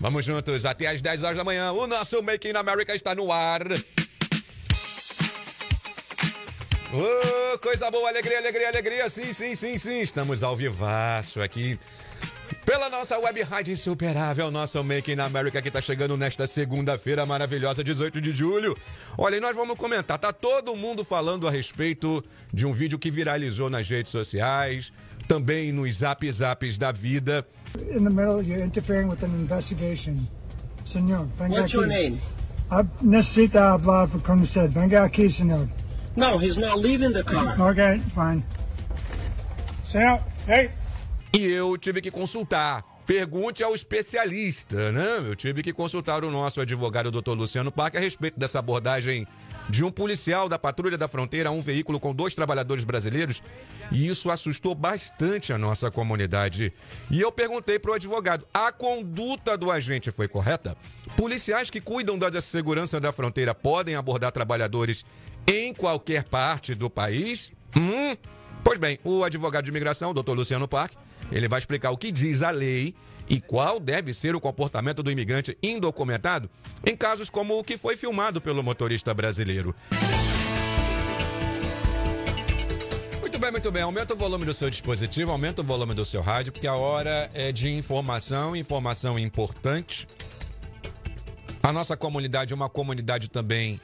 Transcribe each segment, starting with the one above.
Vamos juntos até às 10 horas da manhã. O nosso Making America está no ar. Oh, coisa boa, alegria, alegria, alegria. Sim, sim, sim, sim. Estamos ao vivaço aqui. Pela nossa web rádio insuperável, nosso Making America que está chegando nesta segunda-feira maravilhosa, 18 de julho. Olha, e nós vamos comentar. Tá todo mundo falando a respeito de um vídeo que viralizou nas redes sociais, também nos zap zaps da vida. In the middle, you're interfering with an investigation. Senor, venga What's your aqui. name? Necesita hablar con usted. Venga aquí, senor. No, he's not leaving the car. Okay, fine. Senor, hey. E eu tive que consultar. Pergunte ao especialista, né? Eu tive que consultar o nosso advogado, doutor Luciano Parque, a respeito dessa abordagem de um policial da Patrulha da Fronteira a um veículo com dois trabalhadores brasileiros. E isso assustou bastante a nossa comunidade. E eu perguntei para o advogado: a conduta do agente foi correta? Policiais que cuidam da segurança da fronteira podem abordar trabalhadores em qualquer parte do país? Hum? Pois bem, o advogado de imigração, doutor Luciano Parque, ele vai explicar o que diz a lei e qual deve ser o comportamento do imigrante indocumentado em casos como o que foi filmado pelo motorista brasileiro. Muito bem, muito bem. Aumenta o volume do seu dispositivo, aumenta o volume do seu rádio, porque a hora é de informação, informação importante. A nossa comunidade é uma comunidade também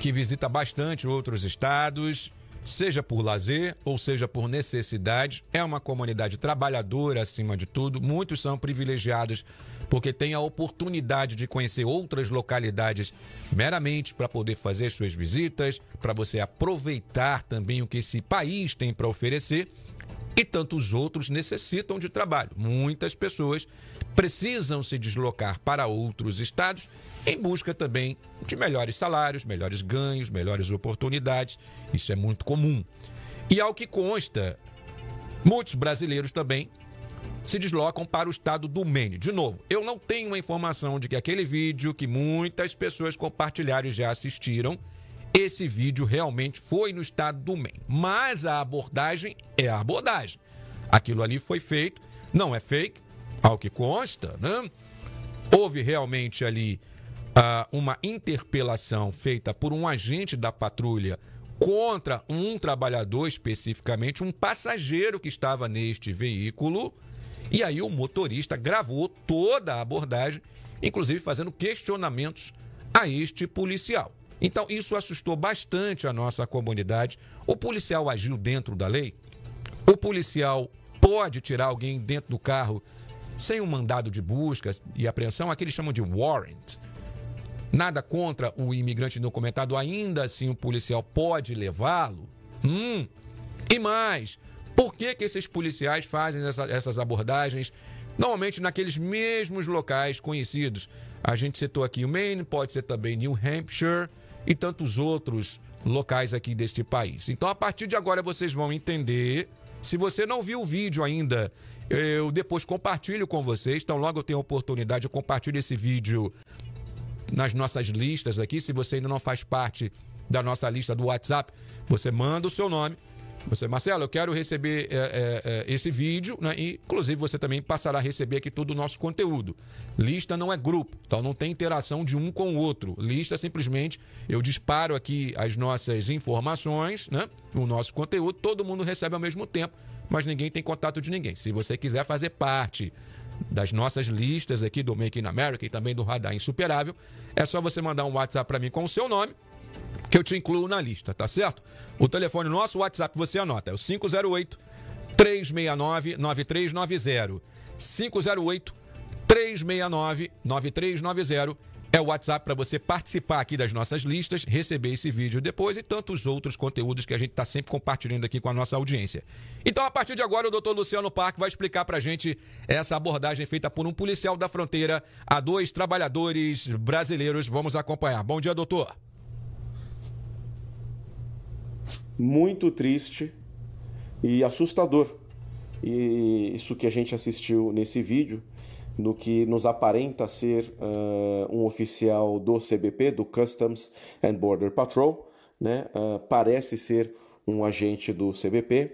que visita bastante outros estados, seja por lazer ou seja por necessidade. É uma comunidade trabalhadora acima de tudo. Muitos são privilegiados porque têm a oportunidade de conhecer outras localidades meramente para poder fazer suas visitas, para você aproveitar também o que esse país tem para oferecer. E tantos outros necessitam de trabalho. Muitas pessoas precisam se deslocar para outros estados em busca também de melhores salários, melhores ganhos, melhores oportunidades. Isso é muito comum. E ao que consta, muitos brasileiros também se deslocam para o estado do Maine. De novo, eu não tenho uma informação de que aquele vídeo que muitas pessoas compartilharam e já assistiram, esse vídeo realmente foi no estado do Maine. Mas a abordagem é a abordagem. Aquilo ali foi feito, não é fake, ao que consta, né? Houve realmente ali ah, uma interpelação feita por um agente da patrulha contra um trabalhador especificamente, um passageiro que estava neste veículo. E aí o motorista gravou toda a abordagem, inclusive fazendo questionamentos a este policial. Então isso assustou bastante a nossa comunidade. O policial agiu dentro da lei? O policial pode tirar alguém dentro do carro sem um mandado de busca e apreensão, aqui eles chamam de warrant. Nada contra o imigrante indocumentado, ainda assim o policial pode levá-lo? Hum. E mais, por que, que esses policiais fazem essa, essas abordagens normalmente naqueles mesmos locais conhecidos? A gente citou aqui o Maine, pode ser também New Hampshire e tantos outros locais aqui deste país. Então, a partir de agora, vocês vão entender. Se você não viu o vídeo ainda, eu depois compartilho com vocês. Então, logo eu tenho a oportunidade, eu compartilho esse vídeo nas nossas listas aqui. Se você ainda não faz parte da nossa lista do WhatsApp, você manda o seu nome. Você, Marcelo, eu quero receber é, é, é, esse vídeo, né? E, inclusive, você também passará a receber aqui todo o nosso conteúdo. Lista não é grupo, então não tem interação de um com o outro. Lista simplesmente eu disparo aqui as nossas informações, né? O nosso conteúdo, todo mundo recebe ao mesmo tempo, mas ninguém tem contato de ninguém. Se você quiser fazer parte das nossas listas aqui do Make in America e também do Radar Insuperável, é só você mandar um WhatsApp para mim com o seu nome que eu te incluo na lista, tá certo? O telefone nosso, o WhatsApp, você anota, é o 508 369 9390. 508 369 9390 é o WhatsApp para você participar aqui das nossas listas, receber esse vídeo depois e tantos outros conteúdos que a gente está sempre compartilhando aqui com a nossa audiência. Então, a partir de agora, o doutor Luciano Parque vai explicar para a gente essa abordagem feita por um policial da fronteira a dois trabalhadores brasileiros. Vamos acompanhar. Bom dia, doutor. muito triste e assustador. E isso que a gente assistiu nesse vídeo, no que nos aparenta ser uh, um oficial do CBP, do Customs and Border Patrol, né? Uh, parece ser um agente do CBP.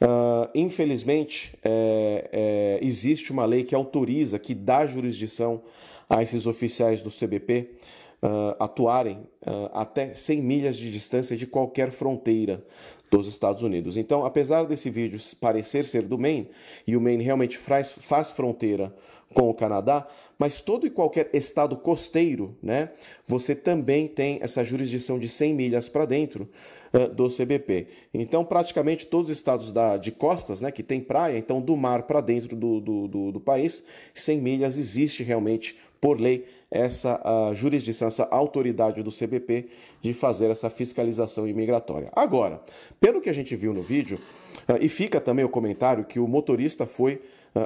Uh, infelizmente, é, é, existe uma lei que autoriza, que dá jurisdição a esses oficiais do CBP atuarem até 100 milhas de distância de qualquer fronteira dos Estados Unidos. Então, apesar desse vídeo parecer ser do Maine, e o Maine realmente faz, faz fronteira com o Canadá, mas todo e qualquer estado costeiro, né, você também tem essa jurisdição de 100 milhas para dentro uh, do CBP. Então, praticamente todos os estados da, de costas, né, que tem praia, então do mar para dentro do, do, do, do país, 100 milhas existe realmente por lei essa jurisdição, essa autoridade do CBP de fazer essa fiscalização imigratória. Agora, pelo que a gente viu no vídeo, uh, e fica também o comentário que o motorista foi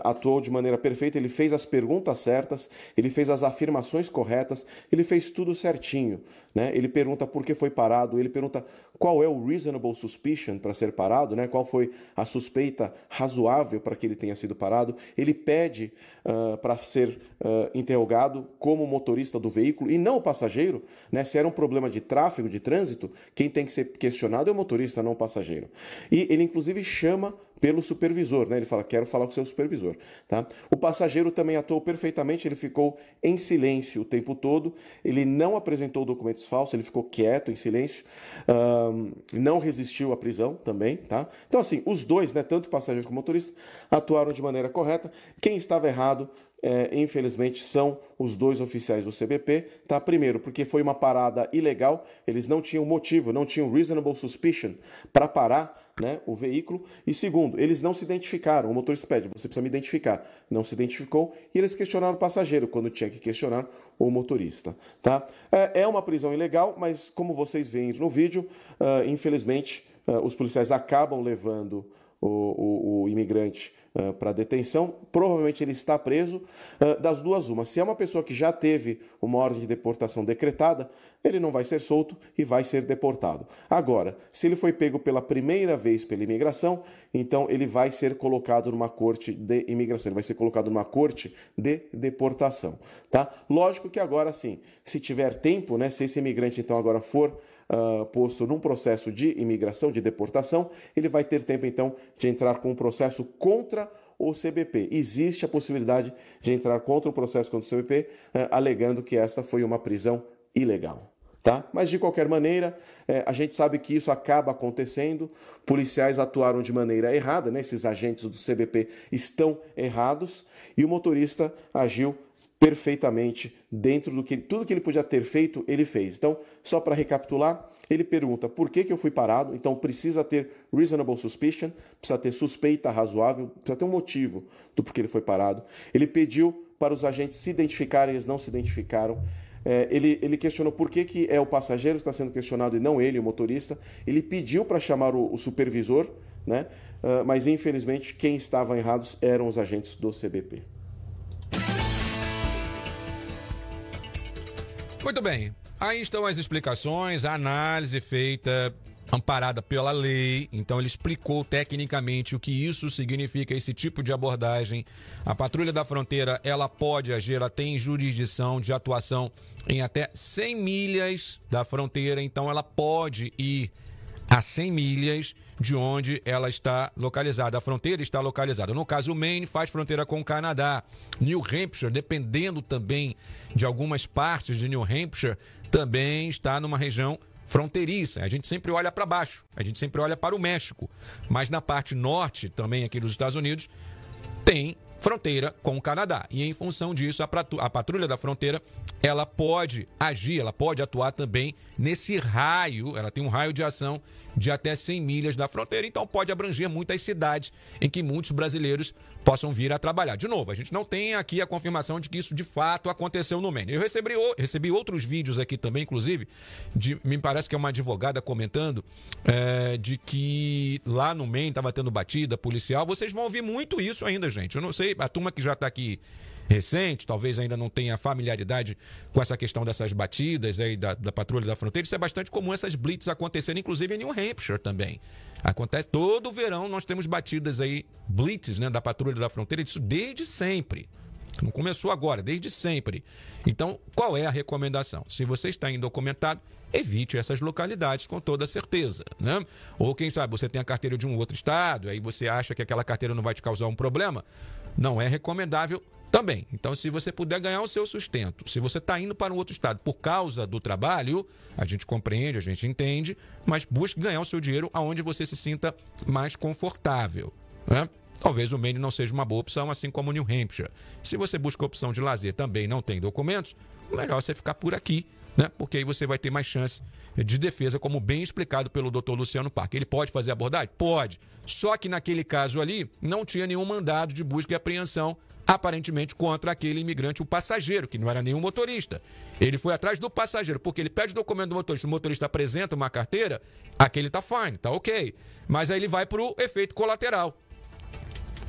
atuou de maneira perfeita, ele fez as perguntas certas, ele fez as afirmações corretas, ele fez tudo certinho. Né? Ele pergunta por que foi parado, ele pergunta qual é o reasonable suspicion para ser parado, né? qual foi a suspeita razoável para que ele tenha sido parado. Ele pede uh, para ser uh, interrogado como motorista do veículo e não o passageiro. Né? Se era um problema de tráfego, de trânsito, quem tem que ser questionado é o motorista, não o passageiro. E ele, inclusive, chama pelo supervisor, né? Ele fala, quero falar com o seu supervisor, tá? O passageiro também atuou perfeitamente, ele ficou em silêncio o tempo todo, ele não apresentou documentos falsos, ele ficou quieto, em silêncio, um, não resistiu à prisão também, tá? Então, assim, os dois, né, tanto passageiro como motorista, atuaram de maneira correta. Quem estava errado é, infelizmente, são os dois oficiais do CBP. Tá? Primeiro, porque foi uma parada ilegal, eles não tinham motivo, não tinham reasonable suspicion para parar né, o veículo. E segundo, eles não se identificaram. O motorista pede, você precisa me identificar. Não se identificou e eles questionaram o passageiro quando tinha que questionar o motorista. Tá? É, é uma prisão ilegal, mas como vocês veem no vídeo, uh, infelizmente, uh, os policiais acabam levando o, o, o imigrante uh, para detenção. Provavelmente ele está preso. Uh, das duas, uma. Se é uma pessoa que já teve uma ordem de deportação decretada, ele não vai ser solto e vai ser deportado. Agora, se ele foi pego pela primeira vez pela imigração, então ele vai ser colocado numa corte de imigração, ele vai ser colocado numa corte de deportação. Tá? Lógico que agora sim, se tiver tempo, né, se esse imigrante então agora for uh, posto num processo de imigração, de deportação, ele vai ter tempo então de entrar com um processo contra o CBP. Existe a possibilidade de entrar contra o processo contra o CBP, uh, alegando que esta foi uma prisão ilegal. Tá? Mas de qualquer maneira, é, a gente sabe que isso acaba acontecendo. Policiais atuaram de maneira errada, né? esses agentes do CBP estão errados e o motorista agiu perfeitamente dentro do que tudo que ele podia ter feito, ele fez. Então, só para recapitular, ele pergunta por que, que eu fui parado, então precisa ter reasonable suspicion, precisa ter suspeita razoável, precisa ter um motivo do porquê ele foi parado. Ele pediu para os agentes se identificarem, eles não se identificaram. É, ele, ele, questionou por que, que é o passageiro que está sendo questionado e não ele, o motorista. Ele pediu para chamar o, o, supervisor, né? Uh, mas infelizmente quem estava errados eram os agentes do CBP. Muito bem. Aí estão as explicações, a análise feita amparada pela lei. Então ele explicou tecnicamente o que isso significa, esse tipo de abordagem. A patrulha da fronteira, ela pode agir, ela tem jurisdição de atuação em até 100 milhas da fronteira, então ela pode ir a 100 milhas de onde ela está localizada. A fronteira está localizada. No caso, o Maine faz fronteira com o Canadá. New Hampshire, dependendo também de algumas partes de New Hampshire, também está numa região fronteiriça. A gente sempre olha para baixo, a gente sempre olha para o México. Mas na parte norte, também aqui dos Estados Unidos, tem fronteira com o Canadá. E em função disso, a patrulha da fronteira, ela pode agir, ela pode atuar também nesse raio, ela tem um raio de ação de até 100 milhas da fronteira, então pode abranger muitas cidades em que muitos brasileiros possam vir a trabalhar. De novo, a gente não tem aqui a confirmação de que isso de fato aconteceu no Maine. Eu recebi, recebi outros vídeos aqui também, inclusive, de, me parece que é uma advogada comentando é, de que lá no Maine estava tendo batida policial. Vocês vão ouvir muito isso ainda, gente. Eu não sei, a turma que já está aqui recente, talvez ainda não tenha familiaridade com essa questão dessas batidas aí da, da patrulha da fronteira. Isso é bastante comum essas blitz acontecerem, inclusive em New Hampshire também. Acontece todo verão, nós temos batidas aí, blitz, né, da patrulha da fronteira, isso desde sempre. Não começou agora, desde sempre. Então, qual é a recomendação? Se você está indocumentado, evite essas localidades com toda certeza, né? Ou quem sabe você tem a carteira de um outro estado, aí você acha que aquela carteira não vai te causar um problema, não é recomendável também. Então, se você puder ganhar o seu sustento, se você está indo para um outro estado por causa do trabalho, a gente compreende, a gente entende, mas busque ganhar o seu dinheiro aonde você se sinta mais confortável. Né? Talvez o Maine não seja uma boa opção, assim como o New Hampshire. Se você busca a opção de lazer também não tem documentos, melhor você ficar por aqui, né? Porque aí você vai ter mais chance de defesa, como bem explicado pelo Dr. Luciano Parque. Ele pode fazer abordagem? Pode. Só que naquele caso ali não tinha nenhum mandado de busca e apreensão aparentemente contra aquele imigrante, o passageiro, que não era nenhum motorista. Ele foi atrás do passageiro, porque ele pede o documento do motorista, o motorista apresenta uma carteira, aquele tá fine, tá ok. Mas aí ele vai para o efeito colateral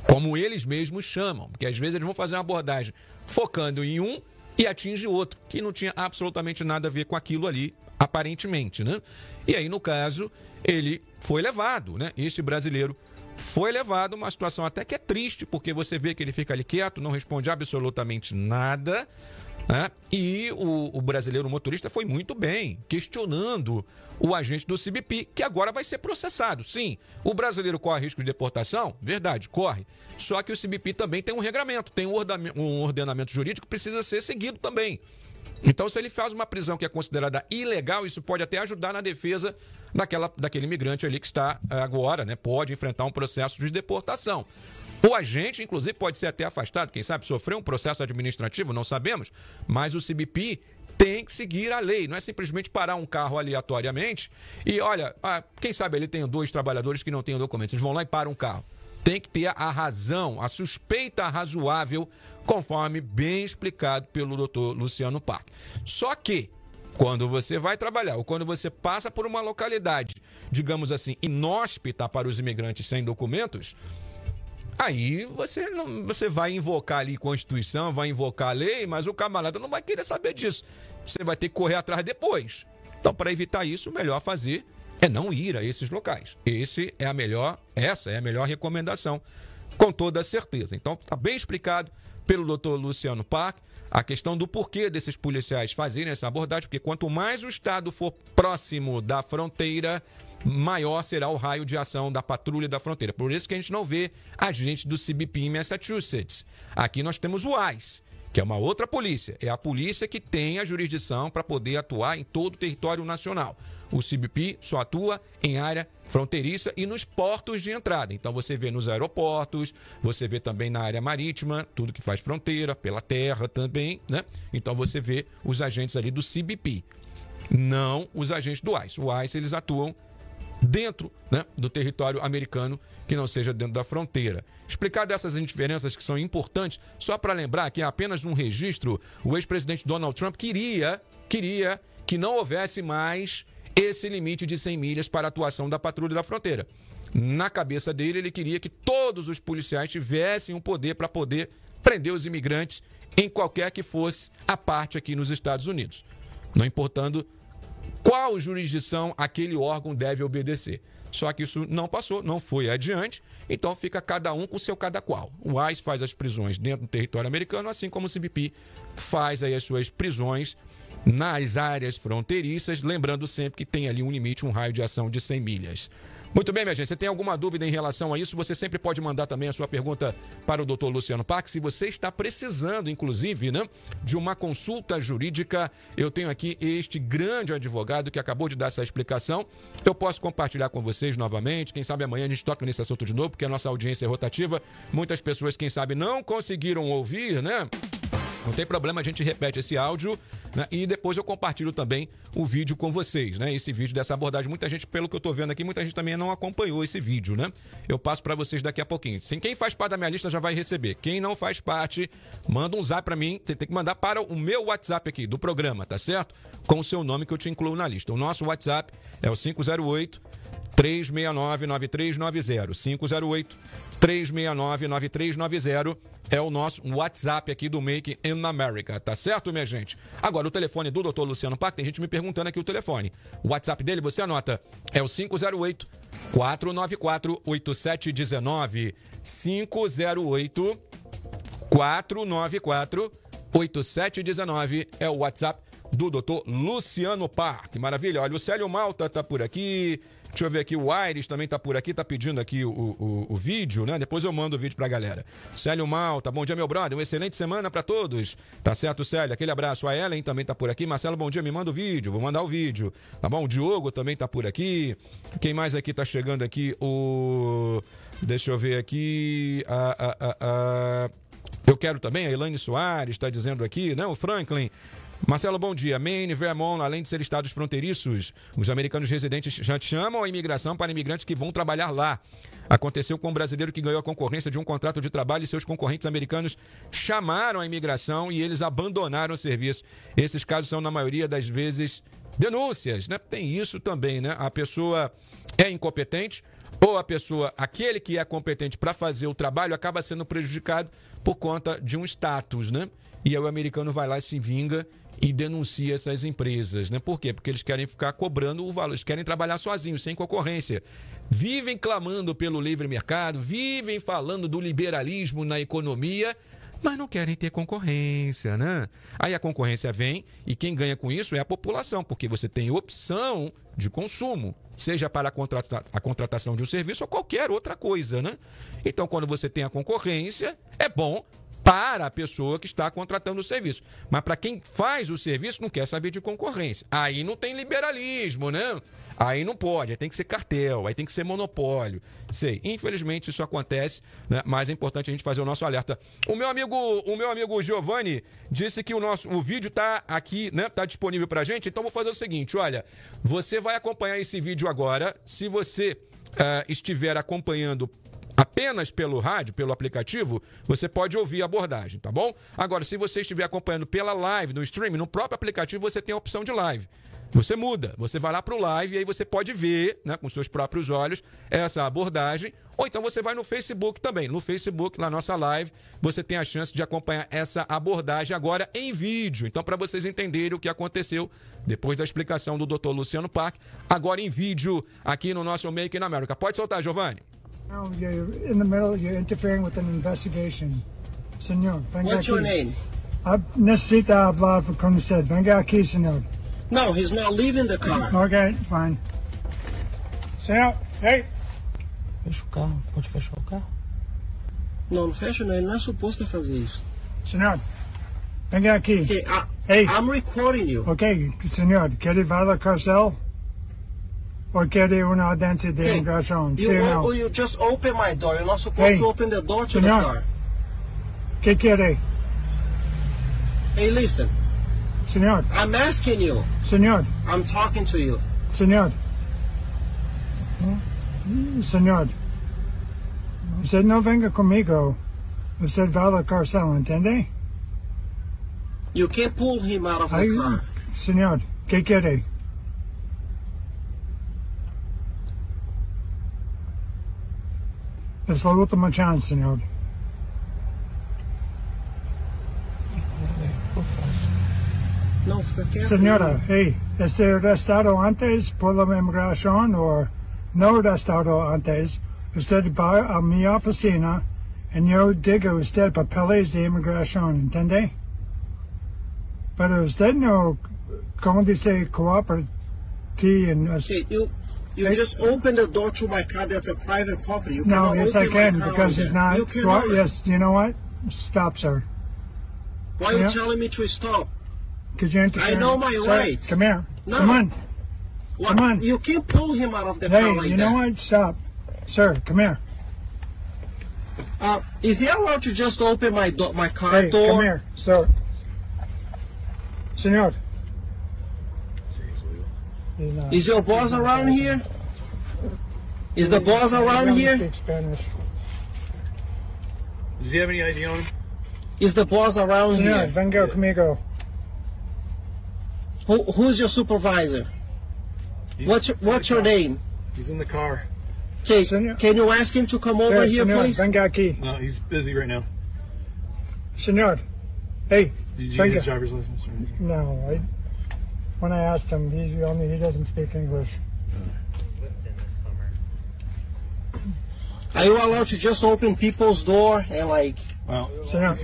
como eles mesmos chamam, porque às vezes eles vão fazer uma abordagem focando em um e atinge outro, que não tinha absolutamente nada a ver com aquilo ali, aparentemente, né? E aí, no caso, ele foi levado, né? Este brasileiro foi levado uma situação até que é triste, porque você vê que ele fica ali quieto, não responde absolutamente nada, né? E o, o brasileiro motorista foi muito bem, questionando o agente do CBP, que agora vai ser processado. Sim, o brasileiro corre risco de deportação? Verdade, corre. Só que o CBP também tem um regramento, tem um ordenamento jurídico que precisa ser seguido também. Então, se ele faz uma prisão que é considerada ilegal, isso pode até ajudar na defesa daquela, daquele imigrante ali que está eh, agora, né? Pode enfrentar um processo de deportação. O agente, inclusive, pode ser até afastado, quem sabe sofreu um processo administrativo, não sabemos, mas o CBP tem que seguir a lei, não é simplesmente parar um carro aleatoriamente e, olha, ah, quem sabe ele tem dois trabalhadores que não têm documentos, eles vão lá e param um carro. Tem que ter a razão, a suspeita razoável, conforme bem explicado pelo doutor Luciano Parque. Só que, quando você vai trabalhar ou quando você passa por uma localidade, digamos assim, inóspita para os imigrantes sem documentos, Aí você não, você vai invocar ali Constituição, vai invocar a lei, mas o camarada não vai querer saber disso. Você vai ter que correr atrás depois. Então, para evitar isso, o melhor fazer é não ir a esses locais. Esse é a melhor, essa é a melhor recomendação, com toda certeza. Então, está bem explicado pelo doutor Luciano Parque a questão do porquê desses policiais fazerem essa abordagem, porque quanto mais o Estado for próximo da fronteira, maior será o raio de ação da patrulha da fronteira. Por isso que a gente não vê agente do CBP em Massachusetts. Aqui nós temos o ICE, que é uma outra polícia. É a polícia que tem a jurisdição para poder atuar em todo o território nacional. O CBP só atua em área fronteiriça e nos portos de entrada. Então você vê nos aeroportos, você vê também na área marítima, tudo que faz fronteira, pela terra também, né? Então você vê os agentes ali do CBP, não os agentes do ICE. O ICE eles atuam dentro né, do território americano, que não seja dentro da fronteira. Explicar dessas diferenças que são importantes, só para lembrar que apenas um registro, o ex-presidente Donald Trump queria, queria que não houvesse mais esse limite de 100 milhas para a atuação da patrulha da fronteira. Na cabeça dele, ele queria que todos os policiais tivessem o um poder para poder prender os imigrantes em qualquer que fosse a parte aqui nos Estados Unidos, não importando qual jurisdição aquele órgão deve obedecer. Só que isso não passou, não foi adiante, então fica cada um com o seu cada qual. O ICE faz as prisões dentro do território americano, assim como o CBP faz aí as suas prisões nas áreas fronteiriças, lembrando sempre que tem ali um limite, um raio de ação de 100 milhas. Muito bem, minha gente. Você tem alguma dúvida em relação a isso? Você sempre pode mandar também a sua pergunta para o doutor Luciano Pax. Se você está precisando, inclusive, né, de uma consulta jurídica, eu tenho aqui este grande advogado que acabou de dar essa explicação. Eu posso compartilhar com vocês novamente. Quem sabe amanhã a gente toca nesse assunto de novo, porque a nossa audiência é rotativa. Muitas pessoas, quem sabe, não conseguiram ouvir, né? Não tem problema, a gente repete esse áudio né? e depois eu compartilho também o vídeo com vocês, né? Esse vídeo dessa abordagem. Muita gente, pelo que eu tô vendo aqui, muita gente também não acompanhou esse vídeo, né? Eu passo para vocês daqui a pouquinho. Sim, quem faz parte da minha lista já vai receber. Quem não faz parte, manda um zap para mim. Você tem que mandar para o meu WhatsApp aqui do programa, tá certo? Com o seu nome que eu te incluo na lista. O nosso WhatsApp é o 508 369 9390. 508 369 9390 é o nosso WhatsApp aqui do Make in America, tá certo, minha gente? Agora, o telefone do Dr. Luciano Pac, tem gente me perguntando aqui o telefone. O WhatsApp dele, você anota, é o 508 494 8719 508 494 8719 é o WhatsApp do doutor Luciano Parque. Maravilha. Olha, o Célio Malta tá por aqui. Deixa eu ver aqui, o Aires também tá por aqui, tá pedindo aqui o, o, o vídeo, né? Depois eu mando o vídeo pra galera. Célio Malta, bom dia, meu brother. Uma excelente semana para todos. Tá certo, Célio? Aquele abraço. A Ellen também tá por aqui. Marcelo, bom dia, me manda o vídeo. Vou mandar o vídeo. Tá bom? O Diogo também tá por aqui. Quem mais aqui tá chegando aqui? O. Deixa eu ver aqui. A, a, a. Eu quero também, a Elaine Soares está dizendo aqui, né? O Franklin. Marcelo, bom dia. Maine, Vermont, além de ser estados fronteiriços, os americanos residentes já chamam a imigração para imigrantes que vão trabalhar lá. Aconteceu com um brasileiro que ganhou a concorrência de um contrato de trabalho e seus concorrentes americanos chamaram a imigração e eles abandonaram o serviço. Esses casos são, na maioria das vezes, denúncias, né? Tem isso também, né? A pessoa é incompetente ou a pessoa, aquele que é competente para fazer o trabalho, acaba sendo prejudicado por conta de um status, né? E aí o americano vai lá e se vinga e denuncia essas empresas, né? Por quê? Porque eles querem ficar cobrando o valor, eles querem trabalhar sozinhos, sem concorrência. Vivem clamando pelo livre mercado, vivem falando do liberalismo na economia, mas não querem ter concorrência, né? Aí a concorrência vem e quem ganha com isso é a população, porque você tem opção de consumo, seja para a, contrata a contratação de um serviço ou qualquer outra coisa, né? Então, quando você tem a concorrência, é bom para a pessoa que está contratando o serviço. Mas para quem faz o serviço, não quer saber de concorrência. Aí não tem liberalismo, né? Aí não pode, aí tem que ser cartel, aí tem que ser monopólio. Sei, infelizmente isso acontece, né? mas é importante a gente fazer o nosso alerta. O meu amigo, o meu amigo Giovanni disse que o nosso o vídeo está aqui, né? Tá disponível pra gente. Então vou fazer o seguinte, olha, você vai acompanhar esse vídeo agora. Se você uh, estiver acompanhando apenas pelo rádio, pelo aplicativo, você pode ouvir a abordagem, tá bom? Agora, se você estiver acompanhando pela live, no streaming, no próprio aplicativo você tem a opção de live. Você muda, você vai lá para o live e aí você pode ver, né, com seus próprios olhos, essa abordagem. Ou então você vai no Facebook também. No Facebook, na nossa live, você tem a chance de acompanhar essa abordagem agora em vídeo. Então, para vocês entenderem o que aconteceu depois da explicação do Dr. Luciano Park, agora em vídeo aqui no nosso Make in America. Pode soltar, Giovanni. Now you're in the middle, you're interfering with an investigation. Senor, venga What's your aquí. name? Ah, Necesita hablar con usted. Venga aquí, senor. No, he's not leaving the car. Okay, fine. Senor, hey, Fecha o carro, pode fechar o carro? Não, não fecha não, ele não é suposto a fazer isso. senor. Venga aquí. Okay, I, Hey. I'm recording you. Ok, senor, ¿quiere ver la cárcel? ¿O quiere una audiencia de Okay. ¿Sí You, o o- no? you just open my door. You're not supposed Hey. to open the door to Senor. the car. ¿Qué quiere? Hey, listen. Senor, I'm asking you. senor, I'm talking to you. senor. Senor. Usted no venga conmigo. Usted va a la cárcel, ¿entiende? You can't pull him out of the Ay, car. senor, ¿qué quiere? Es la última chance, senor. Eu faço. Não, fica quieto. Señora, hey, ¿este arrestado antes por la inmigración o no arrestado antes? Usted va a mi oficina y yo digo a usted papeles de inmigración, ¿entiende? Pero usted no, como dice, coopera en us- Okay, you Hey. just open the door to my car. That's a private property. You No, yes, I can because it's not. You cannot. Well, yes, you know what? Stop, sir. Why are you Yeah. telling me to stop? Because you're interfering. I know my Sir, rights. Come here. No. Come on. What? Come on. You can't pull him out of the car Hey, like you that. know what? Stop. Sir, come here. Uh, is he allowed to just open my do- my car Hey, door? come here, sir. Senor. He's not- Is your boss around here? Is the boss around here? Spanish. Does he have any ID on him? Is the boss around Senor, here? venga conmigo. Who, who's your supervisor? He's What's your, what's your name? He's in the car. Okay, Senor. can you ask him to come over Hey, here, senor, please? venga aquí. No, he's busy right now. Senor. Hey, Did you get venga. his driver's license? Or anything? No, I, when I asked him, he's only, he doesn't speak English. Are you allowed to just open people's door and like? Well, Senor,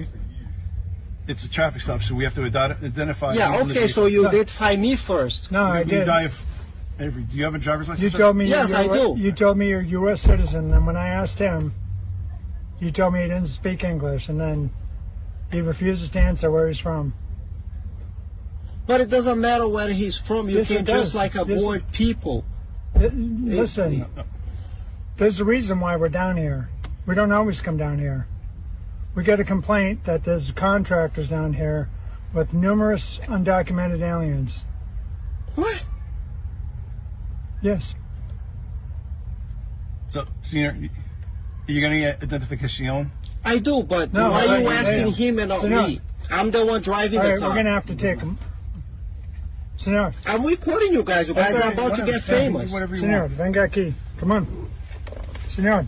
it's a traffic stop, so we have to ident- identify. Yeah, who's in the okay. So you No. identify me first. no, I We did. die every. Do you have a driver's license? You sir? told me Yes, you're, I do. You told me you're a U.S. citizen, and when I asked him, you told me he didn't speak English, and then he refuses to answer where he's from. But it doesn't matter where he's from. You Yes, it can just does. like Yes, avoid people. Th- Listen, there's a reason why we're down here. We don't always come down here. We get a complaint that there's contractors down here with numerous undocumented aliens. What? Yes. So, senior, you- you got any identification? I do, but No, why are you asking him and not Senor. me? I'm the one driving All the right, car. we're gonna have to take him. Senor, I'm recording you guys. You guys are all right, about to get famous. Whatever you senor, want. venga aquí. Come on. Senor,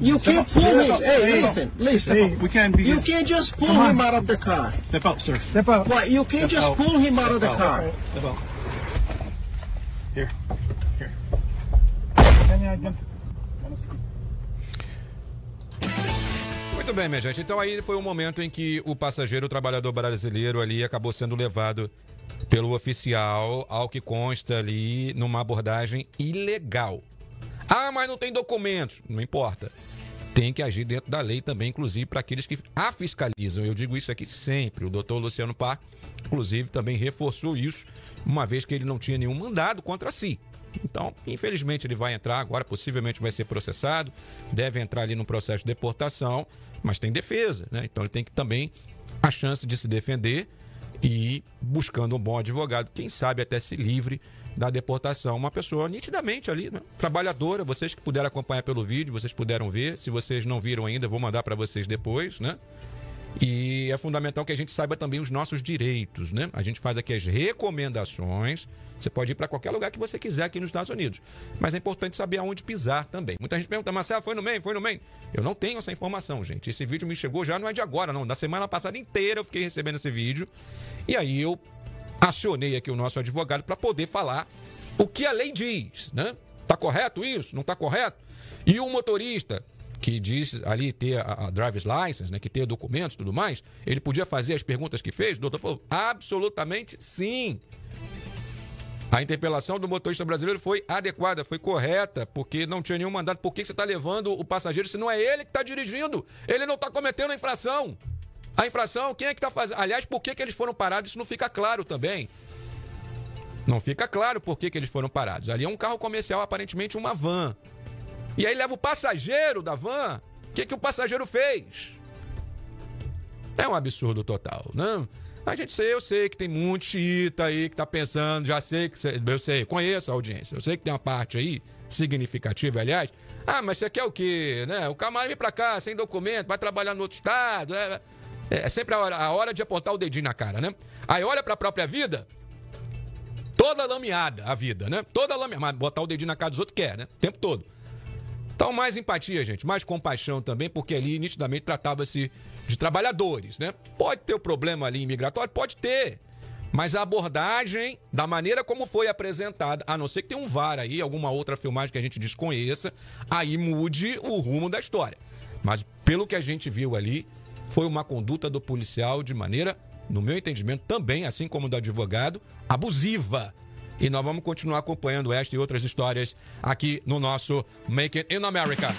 You can't pull Step him. up. Hey, Step up. listen, listen. Hey. We can't be. You can't just pull him out of the car. Step out, sir. step up. What? You can't just out. pull him out of the Step car. Step out. Here. Here. Muito bem, minha gente. Então aí foi o momento em que o passageiro, o trabalhador brasileiro ali, acabou sendo levado pelo oficial, ao que consta ali, numa abordagem ilegal. Ah, mas não tem documentos. Não importa. Tem que agir dentro da lei também, inclusive para aqueles que a fiscalizam. Eu digo isso aqui sempre. O doutor Luciano Par, inclusive, também reforçou isso, uma vez que ele não tinha nenhum mandado contra si. Então, infelizmente, ele vai entrar agora, possivelmente vai ser processado, deve entrar ali no processo de deportação, mas tem defesa, né? Então ele tem que também a chance de se defender e buscando um bom advogado, quem sabe até se livre da deportação. Uma pessoa nitidamente ali, né? trabalhadora, vocês que puderam acompanhar pelo vídeo, vocês puderam ver, se vocês não viram ainda, vou mandar para vocês depois, né? E é fundamental que a gente saiba também os nossos direitos, né? A gente faz aqui as recomendações. Você pode ir para qualquer lugar que você quiser aqui nos Estados Unidos. Mas é importante saber aonde pisar também. Muita gente pergunta, Marcelo, foi no Maine? Foi no Maine? Eu não tenho essa informação, gente. Esse vídeo me chegou já não é de agora, não. Da semana passada inteira eu fiquei recebendo esse vídeo. E aí eu acionei aqui o nosso advogado para poder falar o que a lei diz, né? Tá correto isso? Não tá correto? E o motorista que diz ali ter a, a driver's license, né, que ter documentos e tudo mais, ele podia fazer as perguntas que fez? O doutor falou, absolutamente sim. A interpelação do motorista brasileiro foi adequada, foi correta, porque não tinha nenhum mandado. Por que você está levando o passageiro se não é ele que está dirigindo? Ele não está cometendo a infração. A infração, quem é que está fazendo? Aliás, por que, que eles foram parados? Isso não fica claro também. Não fica claro por que, que eles foram parados. Ali é um carro comercial, aparentemente uma van. E aí leva o passageiro da van. O que, que o passageiro fez? É um absurdo total, né? A gente sei, eu sei que tem muito xiita aí que tá pensando, já sei que eu sei, conheço a audiência, eu sei que tem uma parte aí significativa, aliás. Ah, mas você quer o quê, né? O camarada vem pra cá sem documento, vai trabalhar no outro estado, é, é sempre a hora, a hora de apontar o dedinho na cara, né? Aí olha pra própria vida, toda lameada a vida, né? Toda lameada, mas botar o dedinho na cara dos outros quer, né? O tempo todo. Então, mais empatia, gente, mais compaixão também, porque ali nitidamente tratava-se de trabalhadores, né? Pode ter o problema ali imigratório? Pode ter. Mas a abordagem, da maneira como foi apresentada, a não ser que tenha um VAR aí, alguma outra filmagem que a gente desconheça, aí mude o rumo da história. Mas pelo que a gente viu ali, foi uma conduta do policial de maneira, no meu entendimento, também, assim como do advogado, abusiva. E nós vamos continuar acompanhando esta e outras histórias aqui no nosso Make It in America.